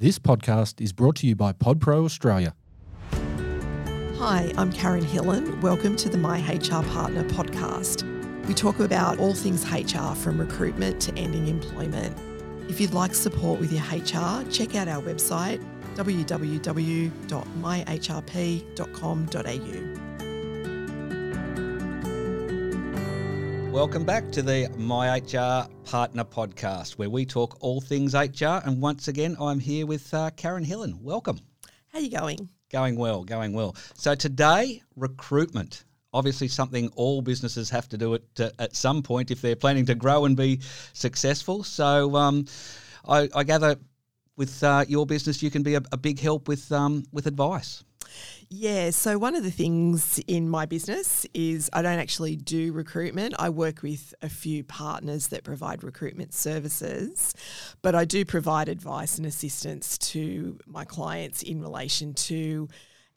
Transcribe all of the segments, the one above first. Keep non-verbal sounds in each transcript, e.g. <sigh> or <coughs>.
This podcast is brought to you by PodPro Australia. Hi, I'm Karen Hillen. Welcome to the My HR Partner podcast. We talk about all things HR from recruitment to ending employment. If you'd like support with your HR, check out our website www.myhrp.com.au. Welcome back to the My HR Partner podcast, where we talk all things HR. And once again, I'm here with uh, Karen Hillen. Welcome. How are you going? Going well, going well. So today, recruitment. Obviously, something all businesses have to do it uh, at some point if they're planning to grow and be successful. So, um, I, I, gather with uh, your business, you can be a, a big help with um, with advice. Yeah, so one of the things in my business is I don't actually do recruitment. I work with a few partners that provide recruitment services, but I do provide advice and assistance to my clients in relation to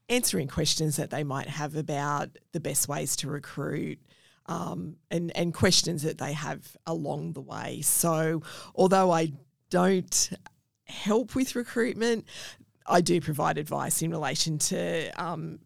answering questions that they might have about the best ways to recruit. Um, and, and questions that they have along the way. So, although I don't help with recruitment, I do provide advice in relation to um,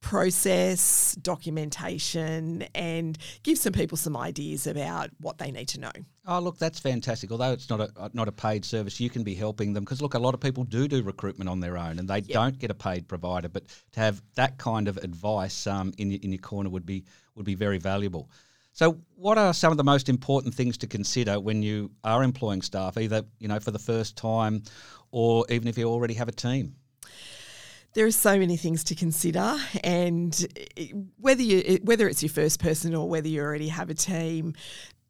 process, documentation, and give some people some ideas about what they need to know. Oh, look, that's fantastic. Although it's not a not a paid service, you can be helping them because look, a lot of people do do recruitment on their own, and they yep. don't get a paid provider. But to have that kind of advice um, in in your corner would be would be very valuable. So, what are some of the most important things to consider when you are employing staff, either you know for the first time, or even if you already have a team? There are so many things to consider, and eh, whether you eh, whether it's your first person or whether you already have a team,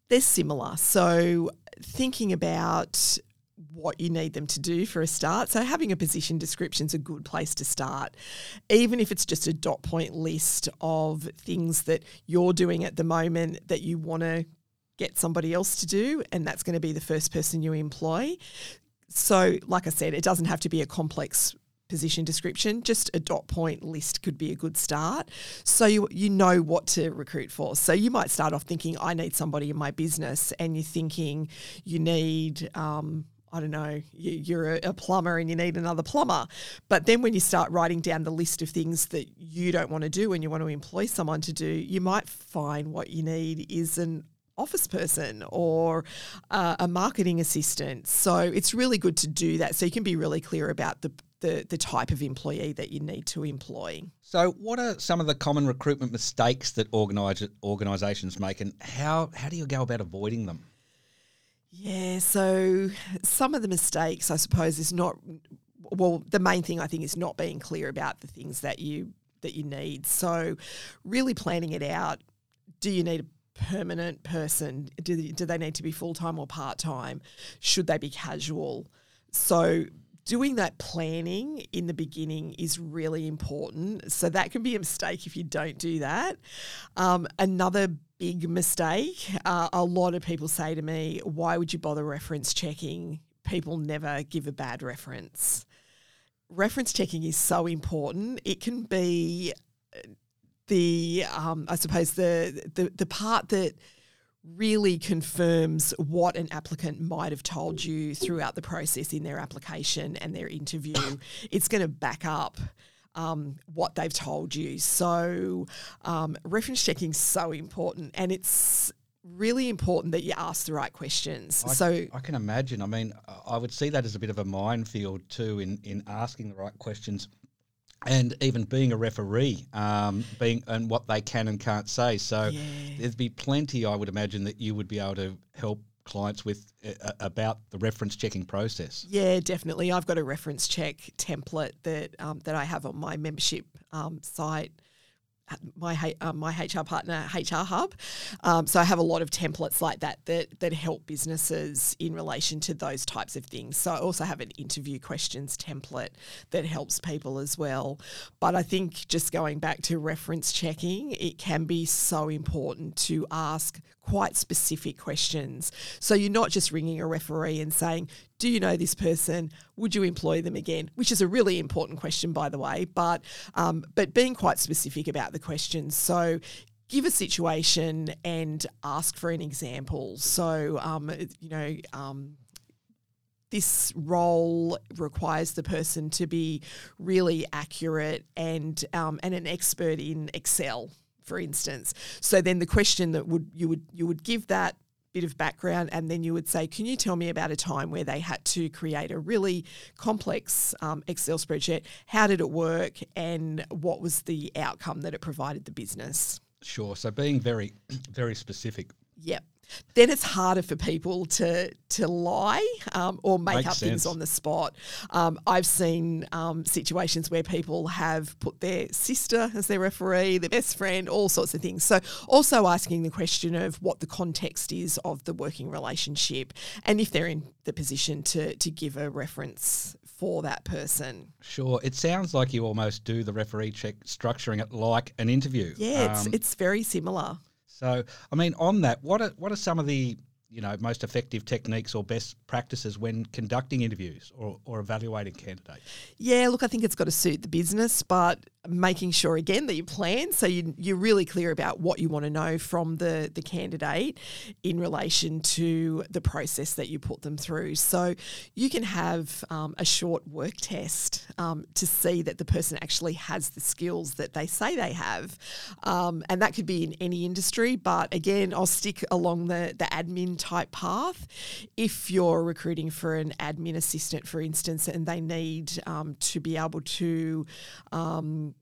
they're similar. So, thinking about what you need them to do for a start. So having a position description is a good place to start. Even if it's just a dot point list of things that you're doing at the moment that you want to get somebody else to do and that's going to be the first person you employ. So like I said, it doesn't have to be a complex position description, just a dot point list could be a good start. So you you know what to recruit for. So you might start off thinking, I need somebody in my business, and you're thinking you need um, I don't know, you're a plumber and you need another plumber. But then when you start writing down the list of things that you don't want to do and you want to employ someone to do, you might find what you need is an office person or uh, a marketing assistant. So it's really good to do that so you can be really clear about the, the, the type of employee that you need to employ. So, what are some of the common recruitment mistakes that organisations make, and how, how do you go about avoiding them? Yeah, so some of the mistakes, I suppose, is not well. The main thing I think is not being clear about the things that you that you need. So, really planning it out. Do you need a permanent person? Do they, do they need to be full time or part time? Should they be casual? So, doing that planning in the beginning is really important. So that can be a mistake if you don't do that. Um, another big mistake. Uh, a lot of people say to me, why would you bother reference checking? People never give a bad reference. Reference checking is so important. It can be uh, the, um, I suppose, the, the, the part that really confirms what an applicant might have told you throughout the process in their application and their interview. <coughs> it's going to back up um, what they've told you. So, um, reference checking is so important, and it's really important that you ask the right questions. I, so I can imagine. I mean, I would see that as a bit of a minefield too in in asking the right questions. And even being a referee, um, being and what they can and can't say. So yeah. there'd be plenty, I would imagine, that you would be able to help clients with uh, about the reference checking process? Yeah, definitely. I've got a reference check template that um, that I have on my membership um, site my uh, my HR partner HR Hub. Um, so I have a lot of templates like that that that help businesses in relation to those types of things. So I also have an interview questions template that helps people as well. But I think just going back to reference checking, it can be so important to ask quite specific questions. So you're not just ringing a referee and saying, do you know this person? Would you employ them again? Which is a really important question, by the way. But um, but being quite specific about the questions. So give a situation and ask for an example. So um, you know. Um, this role requires the person to be really accurate and um, and an expert in Excel, for instance. So then the question that would you would you would give that bit of background and then you would say, can you tell me about a time where they had to create a really complex um, Excel spreadsheet? How did it work and what was the outcome that it provided the business? Sure. So being very, <clears throat> very specific. Yep then it's harder for people to to lie um, or make Makes up sense. things on the spot. Um, I've seen um, situations where people have put their sister as their referee, their best friend, all sorts of things. So also asking the question of what the context is of the working relationship, and if they're in the position to to give a reference for that person. Sure. It sounds like you almost do the referee check, structuring it like an interview. Yeah, it's Um, it's very similar. So, I mean, on that, what are what are some of the you know most effective techniques or best practices when conducting interviews or, or evaluating candidates? Yeah, look, I think it's got to suit the business, but making sure again that you plan so you, you're really clear about what you want to know from the, the candidate in relation to the process that you put them through. So you can have um, a short work test um, to see that the person actually has the skills that they say they have. Um, and that could be in any industry, but again, I'll stick along the, the admin type path. If you're recruiting for an admin assistant, for instance, and they need um, to be able to um,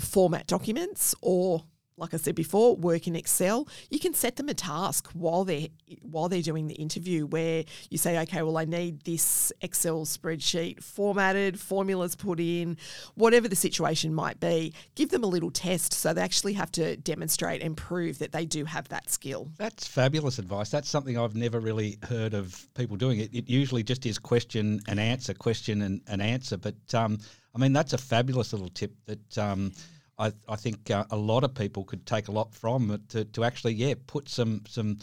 format documents or like I said before, work in Excel, you can set them a task while they're while they're doing the interview where you say, okay, well, I need this Excel spreadsheet formatted, formulas put in, whatever the situation might be. Give them a little test so they actually have to demonstrate and prove that they do have that skill. That's fabulous advice. That's something I've never really heard of people doing. It, it usually just is question and answer, question and, and answer. But um, I mean, that's a fabulous little tip that. Um, I, I think uh, a lot of people could take a lot from it to, to actually, yeah, put some some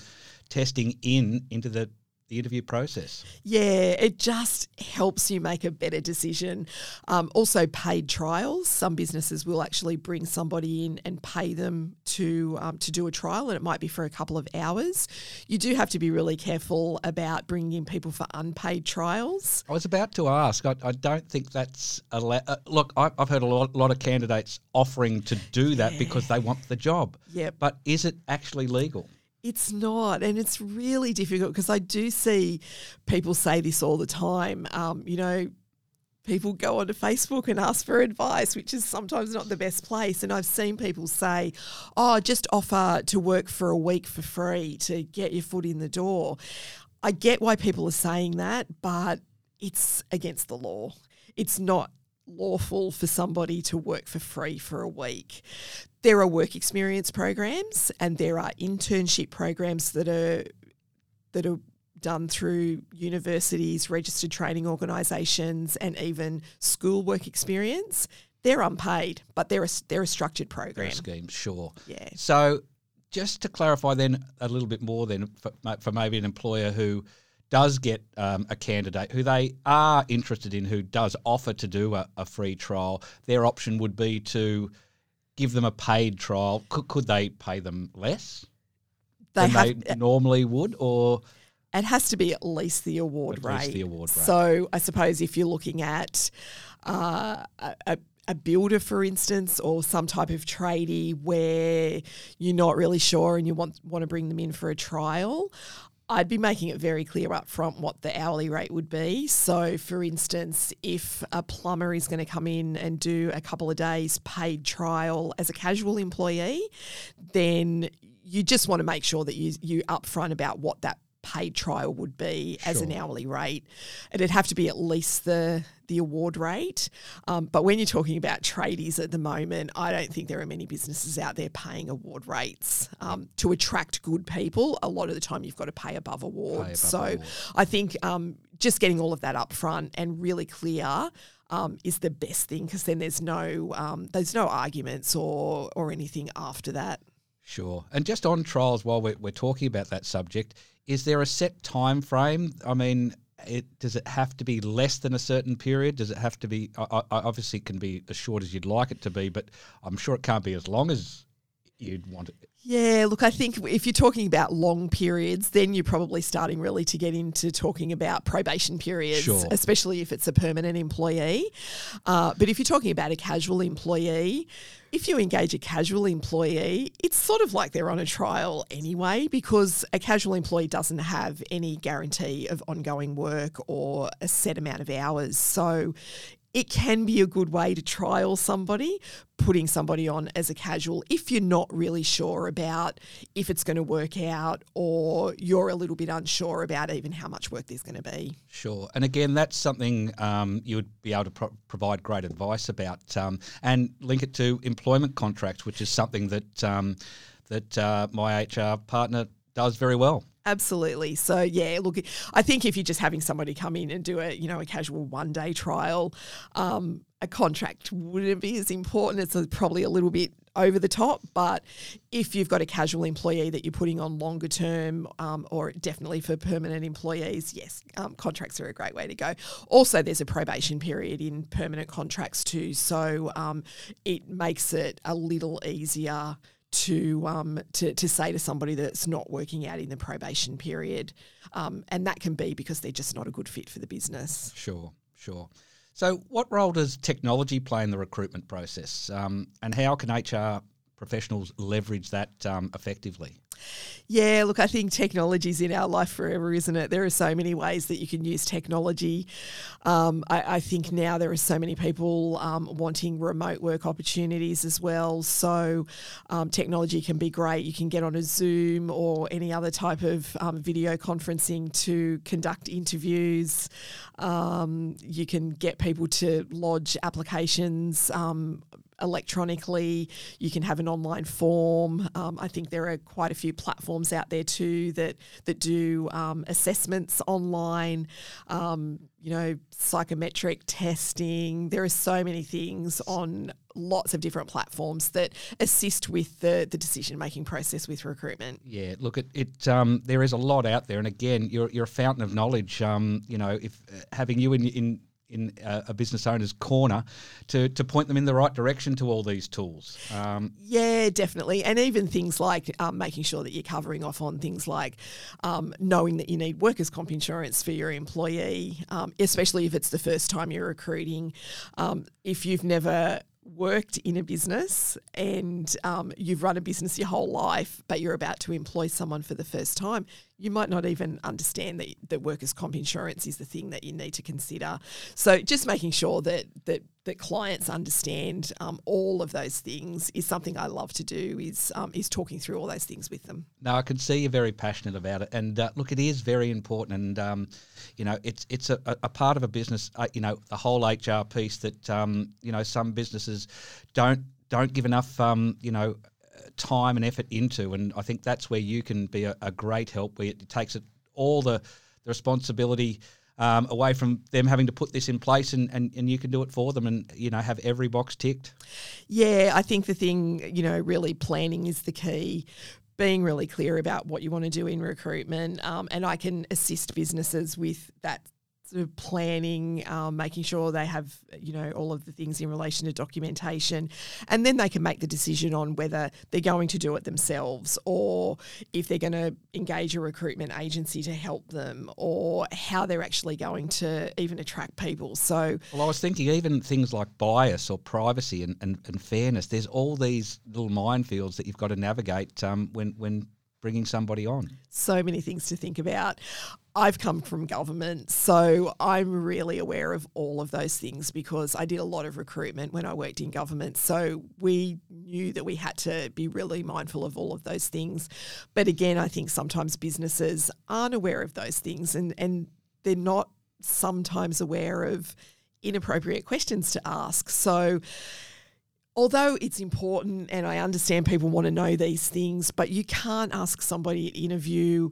testing in into the, the interview process. Yeah, it just helps you make a better decision. Um, also, paid trials. Some businesses will actually bring somebody in and pay them to um, to do a trial, and it might be for a couple of hours. You do have to be really careful about bringing in people for unpaid trials. I was about to ask. I, I don't think that's a uh, look. I, I've heard a lot, lot of candidates offering to do that because they want the job. Yep. But is it actually legal? It's not, and it's really difficult because I do see people say this all the time. Um, you know, people go onto Facebook and ask for advice, which is sometimes not the best place. And I've seen people say, "Oh, just offer to work for a week for free to get your foot in the door." I get why people are saying that, but it's against the law. It's not lawful for somebody to work for free for a week. There are work experience programs and there are internship programs that are that are done through universities, registered training organisations, and even school work experience. They're unpaid, but they're a, they're a structured program. scheme, sure. Yeah. So, just to clarify, then a little bit more, then for, for maybe an employer who does get um, a candidate who they are interested in, who does offer to do a, a free trial, their option would be to give them a paid trial. Could, could they pay them less They than have they normally would, or it has to be at least the award At rate. least the award rate. So I suppose if you're looking at uh, a, a a builder, for instance, or some type of tradie where you're not really sure and you want want to bring them in for a trial, I'd be making it very clear up front what the hourly rate would be. So, for instance, if a plumber is going to come in and do a couple of days paid trial as a casual employee, then you just want to make sure that you you upfront about what that paid trial would be as an hourly rate. It'd have to be at least the the award rate. Um, but when you're talking about tradies at the moment, I don't think there are many businesses out there paying award rates um, to attract good people. A lot of the time, you've got to pay above awards. above so award. I think um, just getting all of that up front and really clear. Um, is the best thing because then there's no um, there's no arguments or or anything after that. Sure. And just on trials, while we're, we're talking about that subject, is there a set time frame? I mean, it, does it have to be less than a certain period? Does it have to be? I, I, obviously, it can be as short as you'd like it to be, but I'm sure it can't be as long as you'd want it. Yeah, look, I think if you're talking about long periods, then you're probably starting really to get into talking about probation periods, Sure. especially if it's a permanent employee. Uh, but if you're talking about a casual employee, if you engage a casual employee, it's sort of like they're on a trial anyway, because a casual employee doesn't have any guarantee of ongoing work or a set amount of hours. So it can be a good way to trial somebody, putting somebody on as a casual if you're not really sure about if it's going to work out or you're a little bit unsure about even how much work there's going to be. Sure. And again, that's something um, you would be able to pro- provide great advice about um, and link it to employment contracts, which is something that, um, that uh, my HR partner does very well. Absolutely. So yeah, look, I think if you're just having somebody come in and do a you know a casual one day trial, um, a contract wouldn't be as important. It's probably a little bit over the top, but if you've got a casual employee that you're putting on longer term, um, or definitely for permanent employees, yes, um, contracts are a great way to go. Also, there's a probation period in permanent contracts too, so um, it makes it a little easier to um to, to say to somebody that's not working out in the probation period, um, and that can be because they're just not a good fit for the business. Sure, sure. So, what role does technology play in the recruitment process, um, and how can HR professionals leverage that um, effectively? Yeah, look, I think technology's in our life forever, isn't it? There are so many ways that you can use technology. Um, I, I think now there are so many people um, wanting remote work opportunities as well. So, um, technology can be great. You can get on a Zoom or any other type of um, video conferencing to conduct interviews. Um, you can get people to lodge applications um, electronically. You can have an online form. Um, I think there are quite a few platforms out there too that that do um, assessments online. Um, you know, psychometric testing. There are so many things on lots of different platforms that assist with the the decision making process with recruitment. Yeah, look, it, it um, there is a lot out there, and again, you're, you're a fountain of knowledge. Um, you know, if uh, having you in in in a, a business owner's corner to, to point them in the right direction to all these tools. Um, Yeah, definitely. And even things like um, making sure that you're covering off on things like um, knowing that you need workers' comp insurance for your employee, um, especially if it's the first time you're recruiting. Um, if you've never worked in a business and um, you've run a business your whole life, but you're about to employ someone for the first time, you might not even understand that, that workers' comp insurance is the thing that you need to consider. So just making sure that that that clients understand um, all of those things is something I love to do. Is um, is talking through all those things with them. Now I can see you're very passionate about it, and uh, look, it is very important, and um, you know, it's it's a, a part of a business. Uh, you know, the whole HR piece that um, you know some businesses don't don't give enough. Um, you know. Time and effort into, and I think that's where you can be a, a great help. Where it takes it all the, the responsibility um, away from them having to put this in place, and, and, and you can do it for them, and you know have every box ticked. Yeah, I think the thing, you know, really planning is the key. Being really clear about what you want to do in recruitment, um, and I can assist businesses with that sort of planning, um, making sure they have, you know, all of the things in relation to documentation, and then they can make the decision on whether they're going to do it themselves or if they're going to engage a recruitment agency to help them, or how they're actually going to even attract people. So Well, I was thinking even things like bias or privacy and, and, and fairness. There's all these little minefields that you've got to navigate um, when when bringing somebody on. so many things to think about. I've come from government, so I'm really aware of all of those things because I did a lot of recruitment when I worked in government. So we knew that we had to be really mindful of all of those things. But again, I think sometimes businesses aren't aware of those things and, and they're not sometimes aware of inappropriate questions to ask. So although it's important and I understand people want to know these things, but you can't ask somebody at interview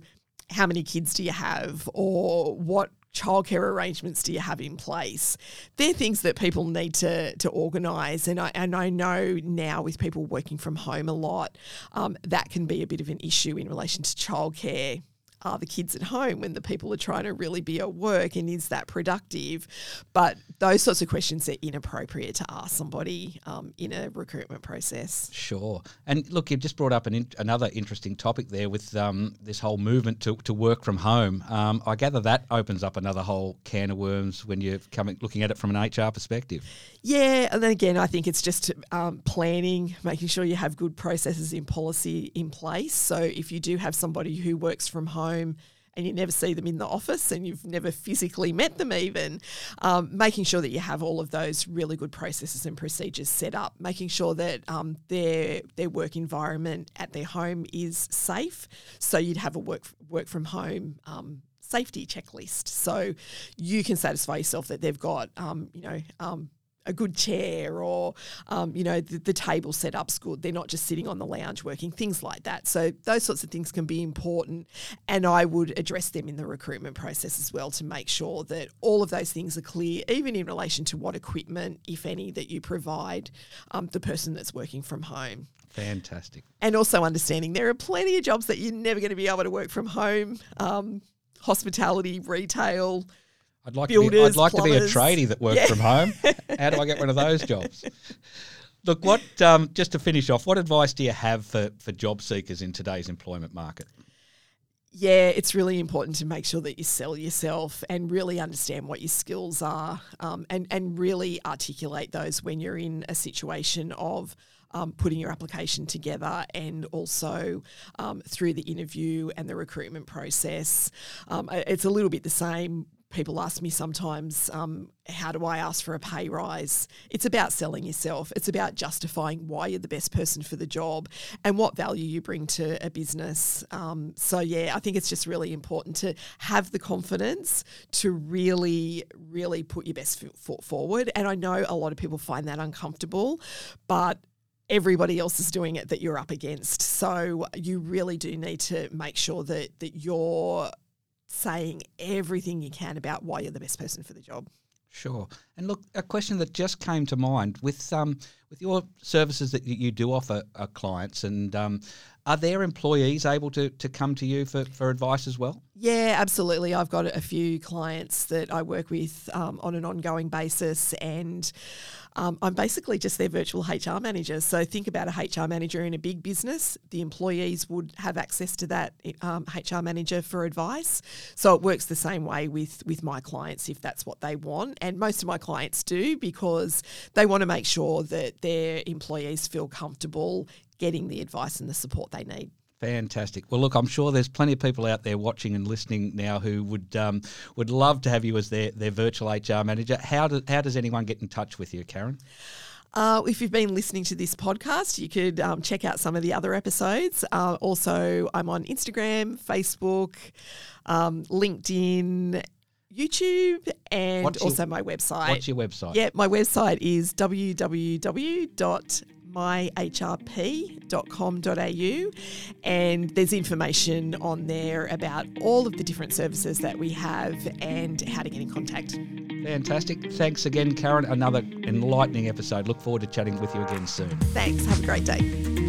how many kids do you have or what childcare arrangements do you have in place? They're things that people need to to organise, and I and I know now with people working from home a lot, um, that can be a bit of an issue in relation to childcare. Are the kids at home when the people are trying to really be at work and is that productive? But those sorts of questions are inappropriate to ask somebody um, in a recruitment process. Sure. And look, you've just brought up an in, another interesting topic there with um, this whole movement to, to work from home. Um, I gather that opens up another whole can of worms when you're coming looking at it from an HR perspective. Yeah, and then again, I think it's just um, planning, making sure you have good processes in policy in place. So if you do have somebody who works from home and you never see them in the office and you've never physically met them even, um, making sure that you have all of those really good processes and procedures set up, making sure that um, their their work environment at their home is safe. So you'd have a work work from home. Um, safety checklist so you can satisfy yourself that they've got um, you know um, a good chair or um, you know the, the table set up's good. They're not just sitting on the lounge working things like that. So those sorts of things can be important and i would address them in the recruitment process as well to make sure that all of those things are clear even in relation to what equipment if any that you provide um, the person that's working from home. Fantastic. and also understanding there are plenty of jobs that you're never going to be able to work from home um, hospitality retail I'd like to be, I'd like to be a tradie that works Yeah. from home. How do I get one of those jobs? Look, what um, just to finish off, what advice do you have for, for job seekers in today's employment market? yeah, it's really important to make sure that you sell yourself and really understand what your skills are um, and, and really articulate those when you're in a situation of um, putting your application together and also um, through the interview and the recruitment process. Um, it's a little bit the same. People ask me sometimes, um, how do I ask for a pay rise? It's about selling yourself. It's about justifying why you're the best person for the job and what value you bring to a business. Um, so, yeah, I think it's just really important to have the confidence to really, really put your best foot forward. And I know a lot of people find that uncomfortable, but everybody else is doing it that you're up against. So you really do need to make sure that that you're saying everything you can about why you're the best person for the job. Sure. And look, a question that just came to mind with um, with your services that you, do offer uh, clients, and um, are their employees able to, to come to you for, for advice as well? Yeah, absolutely. I've got a few clients that I work with um, on an ongoing basis, and um, I'm basically just their virtual HR manager. So think about a HR manager in a big business. The employees would have access to that um, HR manager for advice. So it works the same way with with my clients if that's what they want, and most of my clients do because they want to make sure that their employees feel comfortable getting the advice and the support they need. Fantastic. Well, look, I'm sure there's plenty of people out there watching and listening now who would um, would love to have you as their, their virtual HR manager. How do, how does anyone get in touch with you, Karen? Uh, if you've been listening to this podcast, you could um, check out some of the other episodes. Uh, also, I'm on Instagram, Facebook, um, LinkedIn, YouTube, and What's your- also my website. What's your website? Yeah, my website is www.myhrp.com.au and there's information on there about all of the different services that we have and how to get in contact. Fantastic. Thanks again, Karen. Another enlightening episode. Look forward to chatting with you again soon. Thanks. Have a great day.